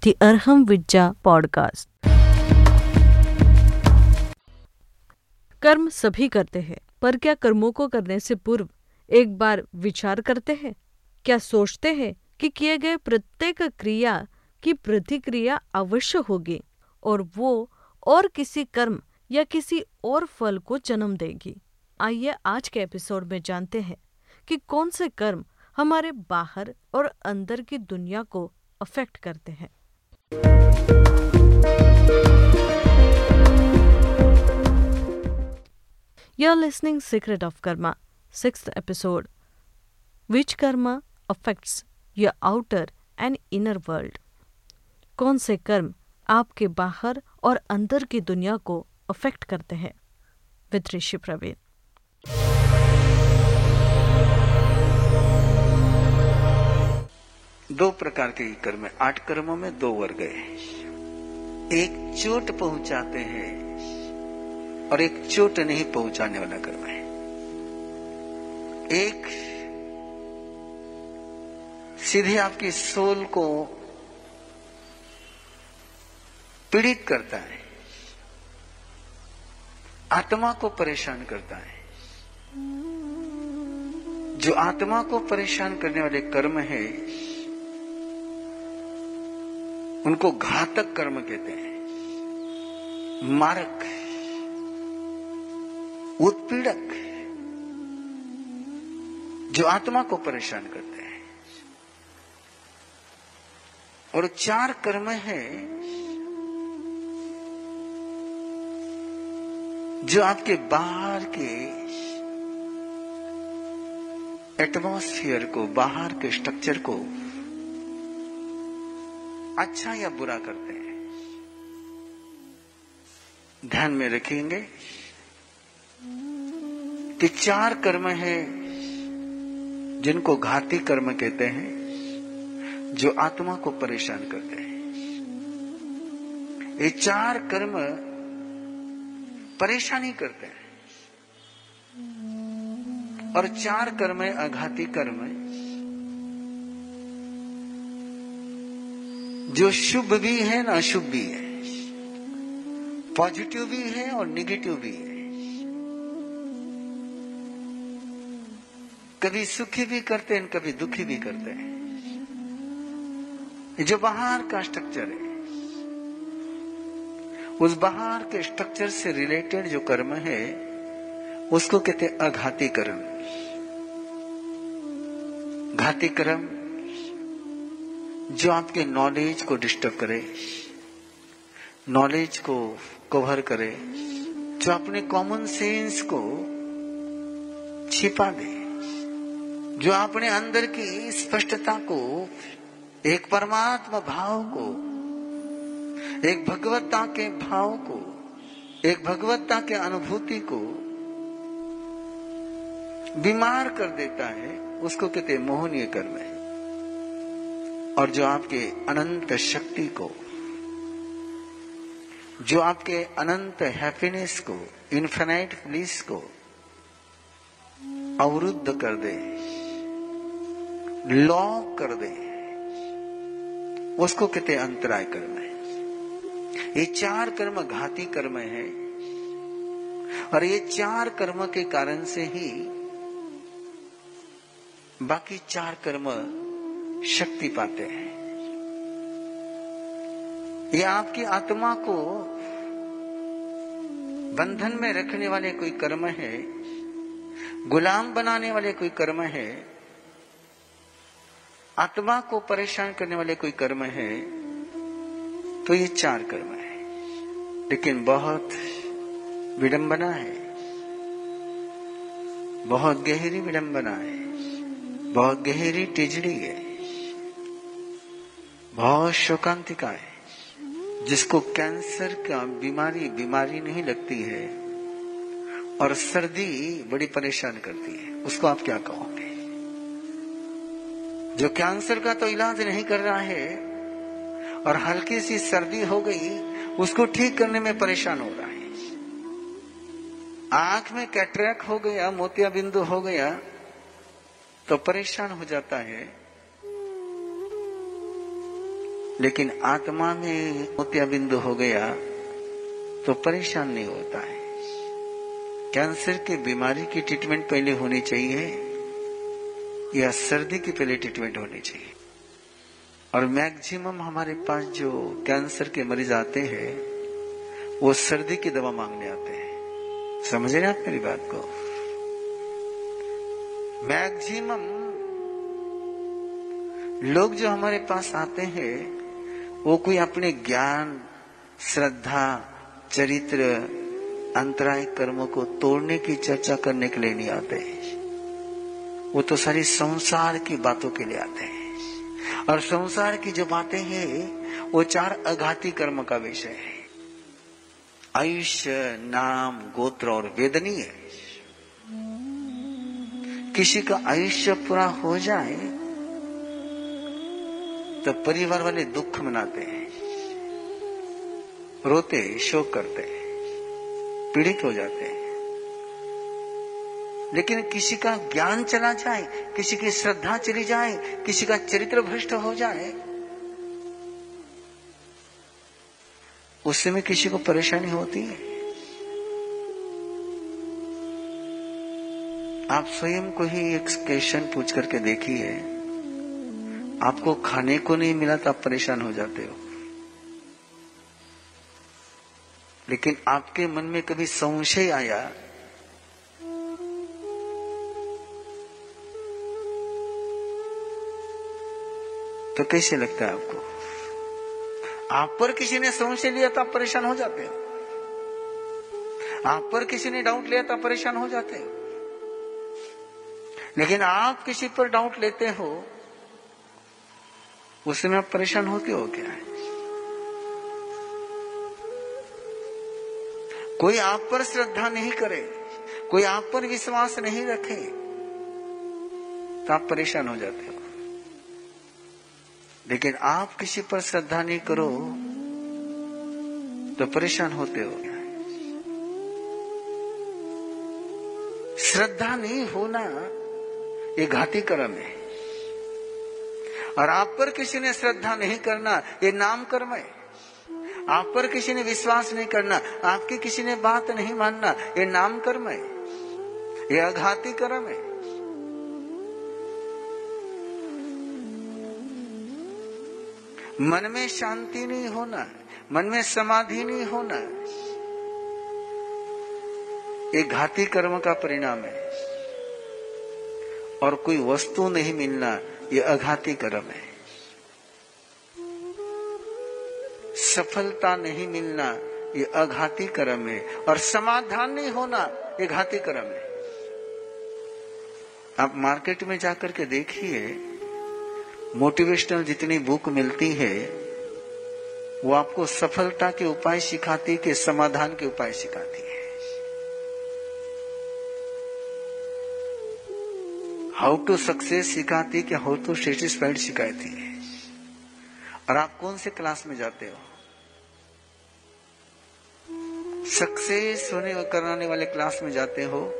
the Arham Vidya podcast. कर्म सभी करते हैं, पर क्या कर्मों को करने से पूर्व एक बार विचार करते हैं? क्या सोचते हैं कि किए गए प्रत्येक क्रिया की प्रतिक्रिया अवश्य होगी और वो और किसी कर्म या किसी और फल को जन्म देगी? आइए आज के एपिसोड में जानते हैं कि कौन से कर्म हमारे बाहर और अंदर की दुनिया को अफेक्ट करते हैं। You're listening Secret of Karma, sixth episode. Which karma affects your outer and inner world? कौन से कर्म आपके बाहर और अंदर की दुनिया को अफेक्ट करते हैं विद ऋषि प्रवीण दो प्रकार के कर्म है। आठ कर्मों में दो वर्ग है। एक चोट पहुंचाते हैं और एक चोट नहीं पहुँचाने वाला कर्म है। एक सीधे आपकी सोल को पीड़ित करता है। आत्मा को परेशान करता है। जो आत्मा को परेशान करने वाले कर्म है उनको घातक कर्म कहते हैं। मारक उत्पीड़क जो आत्मा को परेशान करते हैं। और चार कर्म है जो आपके बाहर के एटमॉस्फियर को, बाहर के स्ट्रक्चर को अच्छा या बुरा करते हैं? ध्यान में रखेंगे कि चार कर्म है जिनको घाती कर्म कहते हैं, जो आत्मा को परेशान करते हैं। ये चार कर्म परेशानी करते हैं। और चार कर्म है, अघाती कर्म जो शुभ भी है, ना अशुभ भी है। पॉजिटिव भी है और निगेटिव भी है। कभी सुखी भी करते हैं, कभी दुखी भी करते हैं। जो बाहर का स्ट्रक्चर है, उस बाहर के स्ट्रक्चर से रिलेटेड जो कर्म है, उसको कहते हैं अघाती कर्म घाती कर्म जो आपके नॉलेज को डिस्टर्ब करे नॉलेज को कवर करे, जो अपने कॉमन सेंस को छिपा दे, जो अपने अंदर की स्पष्टता को, एक परमात्मा भाव को, एक भगवत्ता के भाव को, एक भगवत्ता के अनुभूति को बीमार कर देता है, उसको कहते मोहनीय कर्म है। और जो आपके अनंत शक्ति को, जो आपके अनंत हैप्पीनेस को इन्फिनाइट प्लीस को अवरुद्ध कर दे लॉक कर दे, उसको कहते अंतराय कर्म है। ये चार कर्म घाती कर्म है और ये चार कर्म के कारण से ही बाकी चार कर्म शक्ति पाते हैं। यह आपकी आत्मा को बंधन में रखने वाले कोई कर्म है, गुलाम बनाने वाले कोई कर्म है, आत्मा को परेशान करने वाले कोई कर्म है तो ये चार कर्म है। लेकिन बहुत विडंबना है, बहुत गहरी विडंबना है, बहुत गहरी टिजड़ी है। बहुत शोकांतिका है। जिसको कैंसर का बीमारी बीमारी नहीं लगती है और सर्दी बड़ी परेशान करती है। उसको आप क्या कहोगे? जो कैंसर का तो इलाज नहीं कर रहा है और हल्की सी सर्दी हो गई, उसको ठीक करने में परेशान हो रहा है। आँख में कैटरैक हो गया मोतिया बिंदु हो गया तो परेशान हो जाता है। लेकिन आत्मा में मोतिया बिंदु हो गया तो परेशान नहीं होता है। कैंसर की बीमारी की ट्रीटमेंट पहले होनी चाहिए या सर्दी की पहले ट्रीटमेंट होनी चाहिए। और मैक्सिमम हमारे पास जो कैंसर के मरीज़ आते हैं, वो सर्दी की दवा मांगने आते हैं। समझ रहे आप मेरी बात को? मैक्सिमम लोग जो हमारे पास आते हैं वो कोई अपने ज्ञान, श्रद्धा, चरित्र, अंतराय कर्मों को तोड़ने की चर्चा करने के लिए नहीं आते वो तो सारी संसार की बातों के लिए आते हैं। और संसार की जो बातें हैं, वो चार अघाती कर्म का विषय है। आयुष्य, नाम, गोत्र और वेदनी है किसी का आयुष्य पूरा हो जाए तो परिवार वाले दुख मनाते हैं। रोते, शोक करते हैं। पीड़ित हो जाते हैं। लेकिन किसी का ज्ञान चला जाए, किसी की श्रद्धा चली जाए, किसी का चरित्र भ्रष्ट हो जाए, उस समय किसी को परेशानी होती है। आप स्वयं को ही एक क्वेश्चन पूछ करके देखिए। आपको खाने को नहीं मिला तो आप परेशान हो जाते हो। लेकिन आपके मन में कभी संशय आया? तो कैसे लगता है आपको? आप पर किसी ने संशय लिया तो आप परेशान हो जाते हो। आप पर किसी ने डाउट लिया तो परेशान हो जाते हो। लेकिन आप किसी पर डाउट लेते हो उसमें आप परेशान होते हो क्या है। कोई आप पर श्रद्धा नहीं करे, कोई आप पर विश्वास नहीं रखे तो आप परेशान हो जाते हो। लेकिन आप किसी पर श्रद्धा नहीं करो तो परेशान होते हो। श्रद्धा नहीं होना, ये घाती कर्म है। और आप पर किसी ने श्रद्धा नहीं करना, ये नाम कर्म है। आप पर किसी ने विश्वास नहीं करना, आपकी किसी ने बात नहीं मानना, ये नाम कर्म है। ये अघाती कर्म है। मन में शांति नहीं होना, मन में समाधि नहीं होना, ये घाती कर्म का परिणाम है। और कोई वस्तु नहीं मिलना ये अघाती कर्म है। सफलता नहीं मिलना ये अघाती कर्म है और समाधान नहीं होना ये घाती कर्म है। आप मार्केट में जाकर के देखिए, मोटिवेशनल जितनी बुक मिलती है, वो आपको सफलता के उपाय सिखाती के समाधान के उपाय सिखाती है। हाउ टू सक्सेस सिखाती कि हाउ टू सेटिस्फाइड सिखाती है। और आप कौन से क्लास में जाते हो? सक्सेस होने कराने वाले क्लास में जाते हो?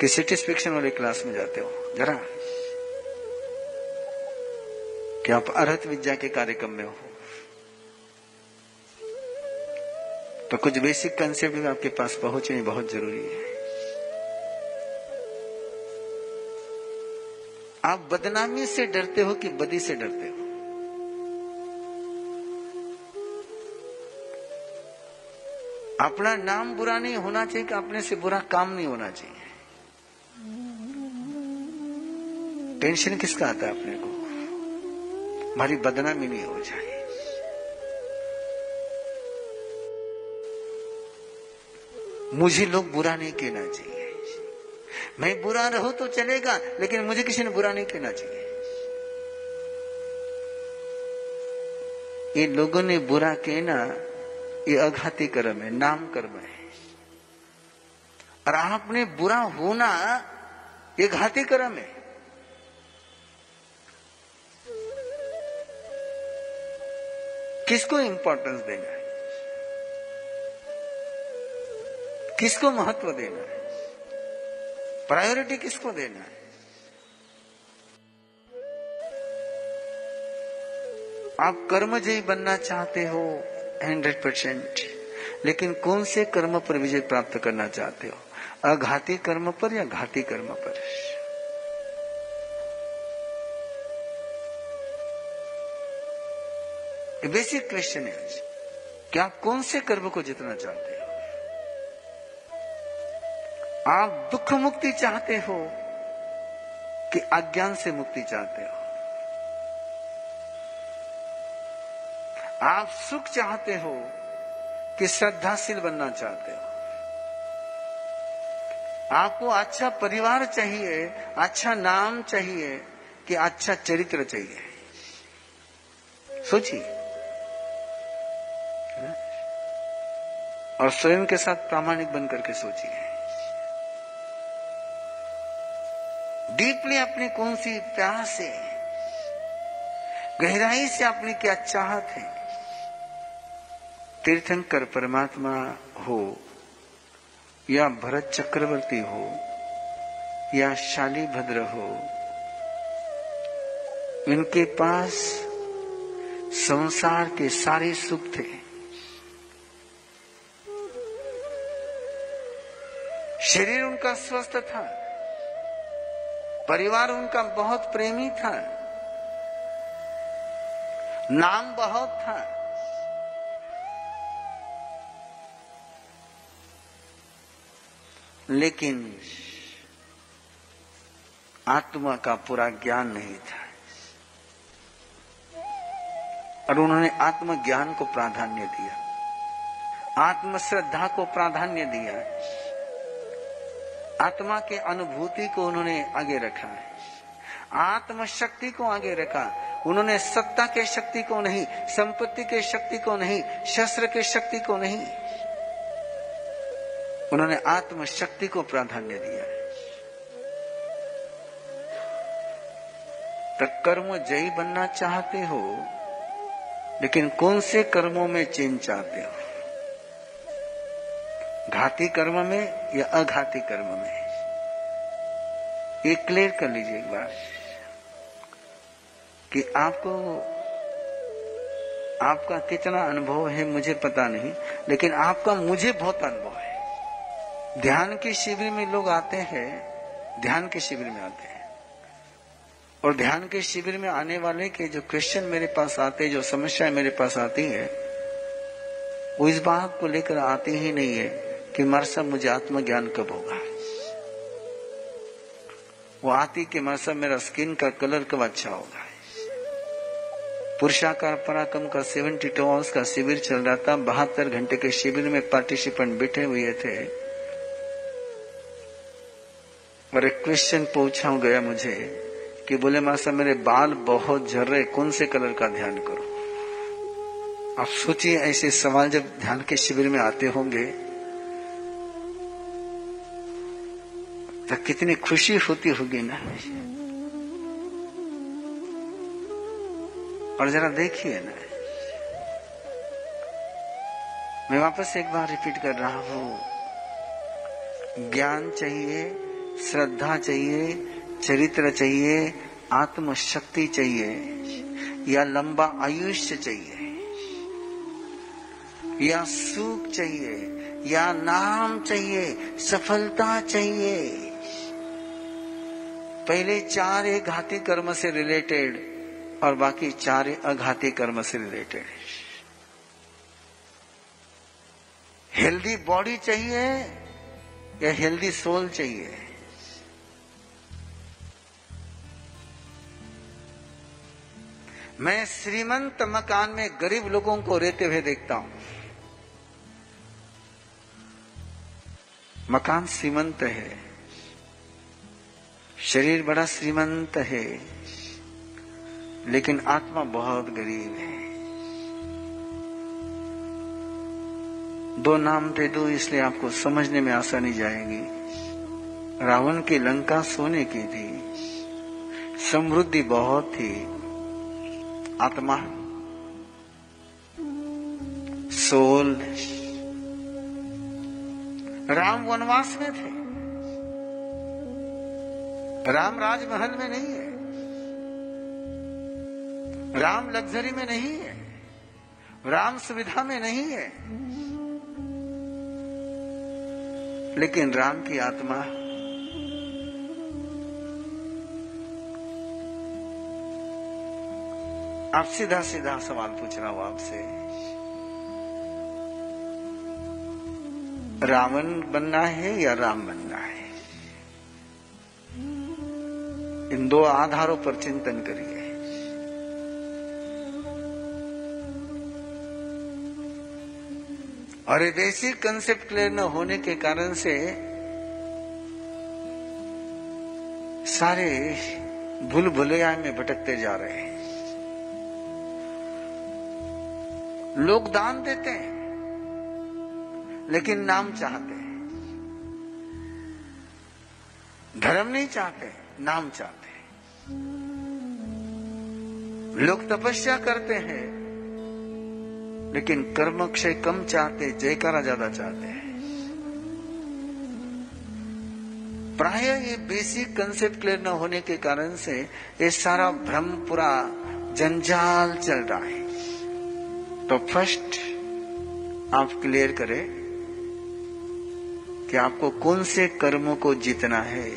कि सेटिस्फेक्शन वाले क्लास में जाते हो? जरा। कि आप अर्थ विद्या के कार्यक्रम में हो। तो कुछ बेसिक कंसेप्ट आपके पास पहुँचने बहुत ज़रूरी है। आप बदनामी से डरते हो कि बदी से डरते हो? अपना नाम बुरा नहीं होना चाहिए कि अपने से बुरा काम नहीं होना चाहिए। टेंशन किसका आता है अपने को? हमारी बदनामी नहीं हो जाए। मुझे लोग बुरा नहीं कहना चाहिए। मैं बुरा रहूँ तो चलेगा, लेकिन मुझे किसी ने बुरा नहीं कहना चाहिए। ये लोगों ने बुरा कहना, ये अघाती कर्म है, नाम कर्म है। और आपने बुरा होना, ये घाती कर्म है। किसको इंपॉर्टेंस देना है? किसको महत्व देना है? प्रायोरिटी किसको देना है? आप कर्मजयी बनना चाहते हो, हंड्रेड परसेंट, लेकिन कौन से कर्म पर विजय प्राप्त करना चाहते हो? अघाती कर्म पर या घाती कर्म पर? बेसिक क्वेश्चन है क्या आप कौन से कर्म को जितना चाहते हो? आप दुख मुक्ति चाहते हो कि अज्ञान से मुक्ति चाहते हो? आप सुख चाहते हो कि श्रद्धाशील बनना चाहते हो? आपको अच्छा परिवार चाहिए अच्छा नाम चाहिए कि अच्छा चरित्र चाहिए। सोचिए। और स्वयं के साथ प्रामाणिक बनकर के सोचिए। डीपली अपनी कौन सी प्यास है गहराई से अपनी क्या चाहत है? तीर्थंकर परमात्मा हो, या भरत चक्रवर्ती हो, या शाली भद्र हो, इनके पास संसार के सारे सुख थे। शरीर उनका स्वस्थ था। परिवार उनका बहुत प्रेमी था। नाम बहुत था। लेकिन आत्मा का पूरा ज्ञान नहीं था। और उन्होंने आत्मज्ञान को प्राधान्य दिया। आत्म श्रद्धा को प्राधान्य दिया। आत्मा के अनुभूति को उन्होंने आगे रखा है। आत्म शक्ति को आगे रखा। उन्होंने सत्ता के शक्ति को नहीं, संपत्ति के शक्ति को नहीं, शस्त्र के शक्ति को नहीं। उन्होंने आत्म शक्ति को प्राधान्य दिया है। तो कर्म जयी बनना चाहते हो, लेकिन कौन से कर्मों में चेंज चाहते हो? घाती कर्म में या अघाती कर्म में? ये क्लियर कर लीजिए एक बार कि आपको, आपका कितना अनुभव है मुझे पता नहीं, लेकिन आपका मुझे बहुत अनुभव है। ध्यान के शिविर में लोग आते हैं, ध्यान के शिविर में आते हैं। और ध्यान के शिविर में आने वाले के जो क्वेश्चन मेरे पास आते जो समस्याएँ मेरे पास आती है, वो इस बात को लेकर आती ही नहीं है कि मरसब मुझे आत्मज्ञान कब होगा वो आती कि मरसब मेरा स्किन का कलर कब अच्छा होगा। पुरुषाकार पराक्रम का सेवेंटी टू आवर्स का शिविर चल रहा था। बहत्तर घंटे के शिविर में पार्टिसिपेंट बैठे हुए थे। और एक क्वेश्चन पूछा गया मुझे कि बोले मासा मेरे बाल बहुत झर रहे, कौन से कलर का ध्यान करो? आप सोचिए, ऐसे सवाल जब ध्यान के शिविर में आते होंगे तो कितनी खुशी होती होगी ना। और जरा देखिए ना। मैं वापस एक बार रिपीट कर रहा हूँ। ज्ञान चाहिए, श्रद्धा चाहिए, चरित्र चाहिए, आत्मशक्ति चाहिए, या लंबा आयुष्य चाहिए, या सुख चाहिए, या नाम चाहिए, सफलता चाहिए। पहले चार एक घाती कर्म से रिलेटेड और बाकी चार अघाती कर्म से रिलेटेड हेल्दी बॉडी चाहिए या हेल्दी सोल चाहिए? मैं श्रीमंत मकान में गरीब लोगों को रहते हुए देखता हूँ। मकान श्रीमंत है। शरीर बड़ा श्रीमंत है, लेकिन आत्मा बहुत गरीब है। दो नाम दे दो, इसलिए आपको समझने में आसानी जाएगी। रावण की लंका सोने की थी, समृद्धि बहुत थी। आत्मा सोल। राम वनवास में थे। राम राजमहल में नहीं है। राम लग्जरी में नहीं है। राम सुविधा में नहीं है। लेकिन राम की आत्मा आप सीधा सीधा सवाल पूछ रहा हूँ आपसे। रावण बनना है या राम बनना इन दो आधारों पर चिंतन करिए। और ये बेसिक कंसेप्ट क्लियर न होने के कारण से सारे भूल भुलैया में भटकते जा रहे हैं। लोग दान देते हैं, लेकिन नाम चाहते हैं। धर्म नहीं चाहते। नाम चाहते हैं। लोग तपस्या करते हैं, लेकिन कर्म क्षय कम चाहते, जयकारा ज़्यादा चाहते हैं। प्राय ये बेसिक कंसेप्ट क्लियर न होने के कारण से ये सारा भ्रम पूरा जंजाल चल रहा है। तो फ़र्स्ट आप क्लियर करें कि आपको कौन से कर्मों को जीतना है।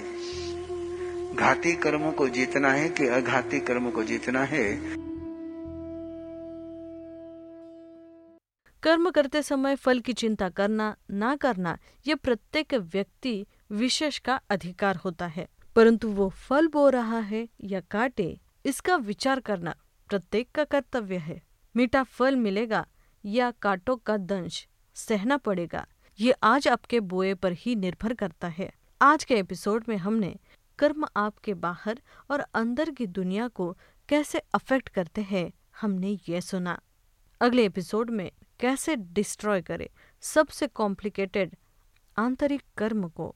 घाती कर्मों को जीतना है कि अघाती कर्मों को जीतना है? कर्म करते समय फल की चिंता करना, ना करना, यह प्रत्येक व्यक्ति विशेष का अधिकार होता है। परंतु वो फल बो रहा है या काटे, इसका विचार करना प्रत्येक का कर्तव्य है। मीठा फल मिलेगा या काटों का दंश सहना पड़ेगा ये आज आपके बोए पर ही निर्भर करता है। आज के एपिसोड में हमने कर्म आपके बाहर और अंदर की दुनिया को कैसे अफेक्ट करते हैं, हमने ये सुना। अगले एपिसोड में कैसे डिस्ट्रॉय करे सबसे कॉम्प्लिकेटेड आंतरिक कर्म को।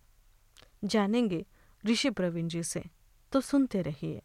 जानेंगे ऋषि प्रवीण जी से तो सुनते रहिए।